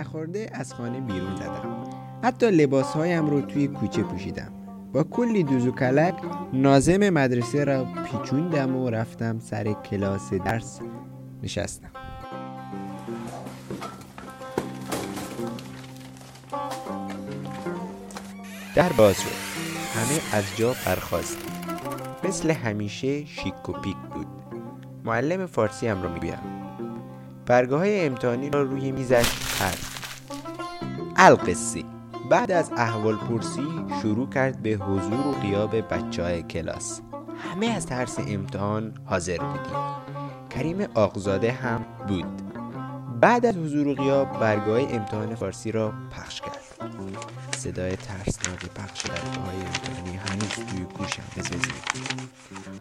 نخورده از خانه بیرون زدم. حتی لباسهایم رو توی کوچه پوشیدم. با کلی دوز و کلک نازم مدرسه را پیچوندم و رفتم سر کلاس درس نشستم. در باز شد. همه از جا برخواست مثل همیشه شیک و پیک بود. معلم فارسی هم رو می‌گویم. برگاه های امتحانی را روی میزش هست القصه بعد از احوال پرسی شروع کرد به حضور و قیاب بچه های کلاس. همه از ترس امتحان حاضر بودیم. کریم آقزاده هم بود. بعد از حضور و قیاب برگاه امتحان فارسی را پخش کرد. صدای ترسناک پخش برگاه های امتحانی هنوز توی گوشم بزوزید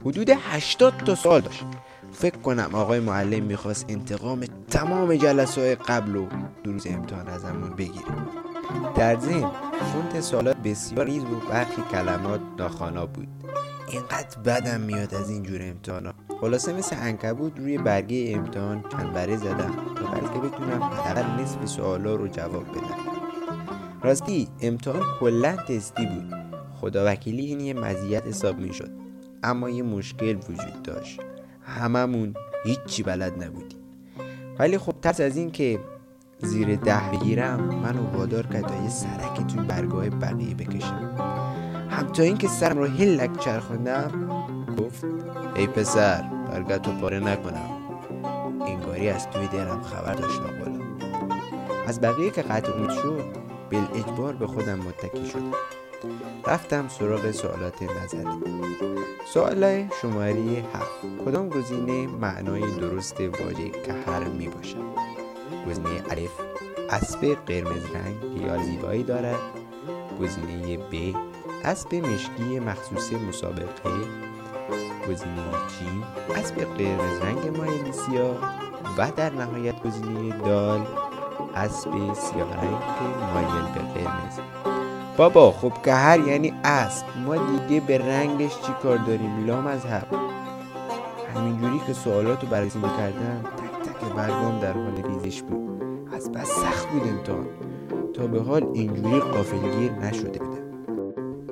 حدود 80 تا سال داشت. فکر کنم آقای معلم می‌خواست انتقام تمام جلسه قبل و دروز امتحان ازمون بگیره در ضمن فونت سوالات بسیار ریز و برخی کلمات ناخوانا بود. اینقدر بدم میاد از این جور امتحانا خلاصه مثل انکبود روی برگه امتحان چنبره زدم تا بلکه بتونم حداقل نصف سوالا رو جواب بدم. راستی امتحان کلا تستی بود. خدا وکیلی این یه مزیت حساب می‌شد. اما یه مشکل وجود داشت. هممون هیچی بلد نبودیم. ولی خب ترس از این که زیر ده بگیرم منو وادار کرد تا یه سرکی توی برگاه بقیه بکشم. هم تا اینکه سرم رو هلک چرخوندم گفت ای پسر برگتو پاره نکنم. انگاری از توی دلم خبر داشت بالا از بقیه که قطع امید شد بل اجبار به خودم متکی شدم رفتم سراغ سوالات نظری سوال شماره هفت. کدام گزینه معنای درست واژه کهر می باشد گزینه الف اسب قرمز رنگ یا زیبایی دارد. گزینه ب اسب مشکی مخصوص مسابقه. گزینه جیم اسب قرمز رنگ مایل سیاه. و در نهایت گزینه دال اسب سیاه رنگ مایل به قرمز. بابا خب که هر یعنی اسب. ما دیگه به رنگش چی کار داریم؟ لام از همینجوری که سوالاتو بررسی می‌کردم. تک برگام در حال ریزش بود. از بس سخت بود امتحان. تا به حال اینجوری قافلگیر نشده بودم.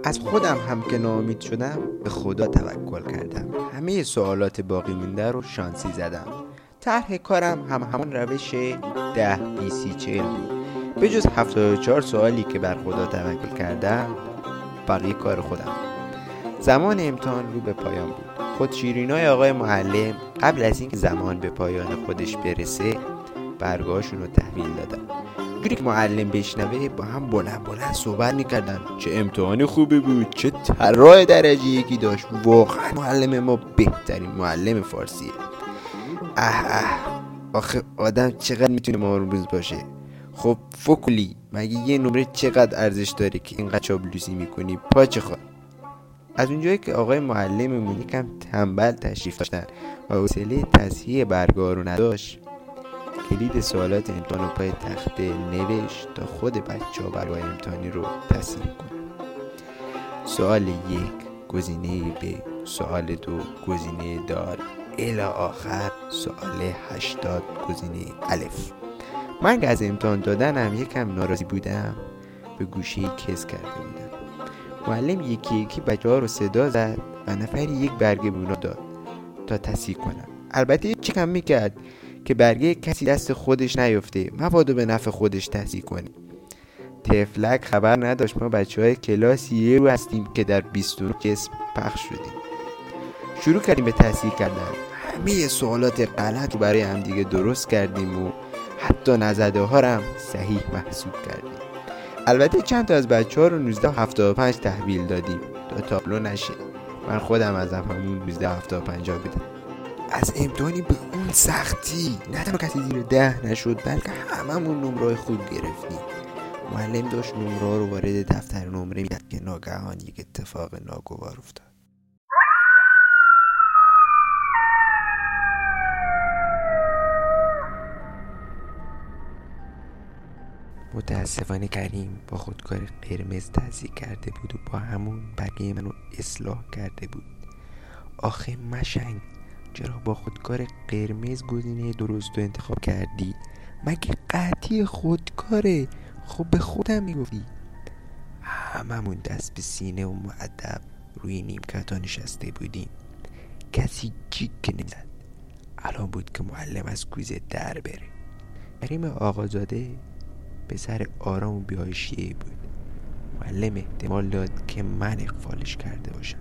از خودم هم که ناامید شدم به خدا توکل کردم. همه سوالات باقی مونده رو شانسی زدم. طرح کارم هم همان روش ده بیسی چهل بود. به جز 74 سوالی که بر خدا توکل کردم بقیه کار خودم. زمان امتحان رو به پایان بود. خود شیرینای آقای معلم قبل از اینکه زمان به پایان خودش برسه برگاهشون رو تحویل دادم جوری که معلم بشنوه با هم بلند بلند صحبت می‌کردن. چه امتحانی خوبی بود چه طراح درجه یکی داشت. واقعا معلم ما بهترین معلم فارسیه. اه اه. آخه آدم چقدر می‌تونه روز باشه. خب فکلی مگه یه نمره چقدر ارزش داره که اینقدر چابلوسی می‌کنی؟ پاچه خواه از اونجایی که آقای معلممون یکم تنبل تشریف داشتن و حوصله تصحیح برگاه رو نداشت کلید سوالات امتحان رو پای تخته نوشت تا خود بچه ها برای امتحانی رو تصحیح کنن. سوال یک گزینه ب سوال دو گزینه دار. الی آخر سوال هشتاد گزینه الف. من از امتحان دادنم یکم ناراضی بودم به گوشه کس کرده بودم. معلم یکی یکی بچه ها رو صدا زد و نفری یک برگه بونا داد تا تصحیح کنم البته چی کم می‌کرد که برگه کسی دست خودش نیفته. مبادا به نفع خودش تصحیح کنه. تفلک خبر نداشت ما بچه های کلاس یه رو هستیم که در 22 جسم پخش شدیم. شروع کردیم به تصحیح کردن. همه سوالات غلط رو برای همدیگه درست کردیم و حتی نزده ها هم صحیح محسوب کردیم. البته چند تا از بچه ها رو 1975 تحویل دادیم. تا تابلو نشه. من خودم از همون 1975 بودم از امتحانی به اون سختی. نه تنها کسی زیر ده نشد بلکه هممون نمره خوب گرفتیم. معلم داشت نمره رو وارد دفتر نمره می‌داد که ناگهان یک اتفاق ناگوار افتاد. متاسفانه کریم با خودکار قرمز تحصیل کرده بود و با همون بقیه منو اصلاح کرده بود. آخه مشنگ چرا با خودکار قرمز گزینه درست رو انتخاب کردی؟ مگه قطعی خودکاره؟ خب به خودم می‌گفتی. هممون دست به سینه و معدب روی نیمکتا نشسته بودیم. کسی جیک نمی‌زد. الان بود که معلم از کوزه در بره. کریم آقازاده پسر آرام و بیایشیه بود. معلم احتمال داد که من اقفالش کرده باشم.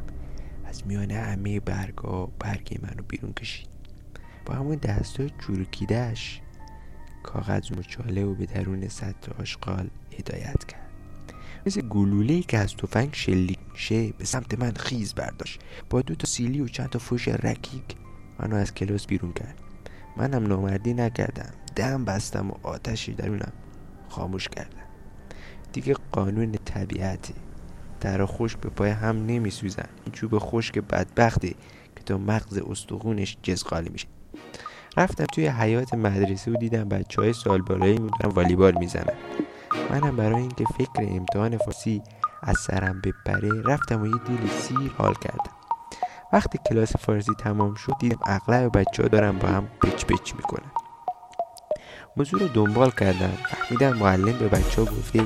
از میان همه برگا برگ منو بیرون کشید. با همون دستای چروکیدهش کاغذ مچاله و به درون سطح آشغال هدایت کرد. مثل گلوله که از تفنگ شلیک میشه به سمت من خیز برداشت. با دو تا سیلی و چند تا فوش رکیک منو از کلاس بیرون کرد. منم نامردی نکردم. دم بستم و آتشی درونم. خاموش کردم دیگه قانون طبیعته. در خشک به پای هم نمیسوزن. این چوب خشک بدبخته که تا مغز استخونش جزقالی میشه. رفتم توی حیات مدرسه و دیدم بچه های سال بالایی دارن والیبال می‌زنن. منم برای اینکه فکر امتحان فارسی از سرم بپره رفتم و یه دیل سیر حال کردم. وقتی کلاس فارسی تمام شد دیدم اغلب بچه ها دارن با هم پچ پچ می‌کنن. موضوع رو دنبال کردم. فهمیدم معلم به بچه ها گفته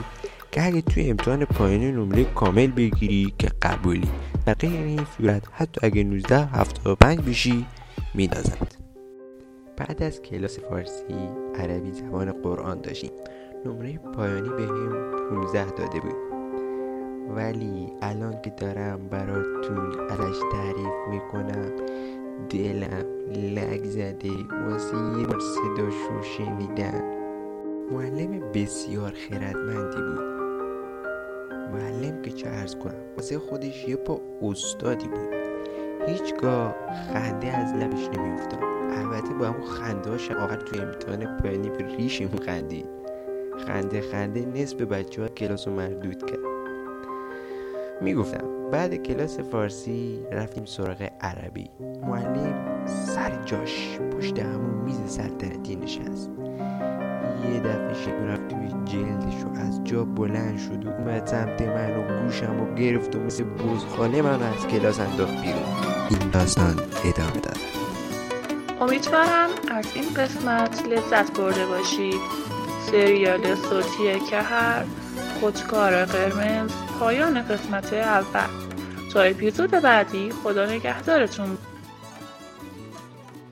که اگه توی امتحان پایانی نمره کامل بگیری که قبولی. در غیر این صورت حتی اگه 19 75 بشی میدازند بعد از کلاس فارسی عربی زبان قرآن داشتیم. نمره پایانی به هم 15 داده بود. ولی الان که دارم براتون ازش تعریف می‌کنم دلم لگ زده. واسه یه بار صداشو شنیدن. معلم بسیار خردمندی بود. معلم که چه ارز کنم واسه خودش یه پا استادی بود. هیچگاه خنده از لبش نمیافتاد. البته با همون خنده هاش آخر توی امتحان پایانی به ریشمون خندید. خنده خنده نصف بچه ها کلاس رو مردود کرد. می‌گفتم بعد کلاس فارسی رفتیم سراغ عربی. معلم سر جاش پشت همون میز سلطنتی نشست. یه دفعه شکل رفت توی جلدش و از جا بلند شد و اومد سمت من و گوشم و گرفت و مثل بزخاله من از کلاس انداخت بیرون. این داستان ادامه داد امیدوارم از این قسمت لذت برده باشید. سریال صوتی که هر خودکار قرمز پایان قسمت اول. تا اپیزود بعدی خدا نگهدارتون.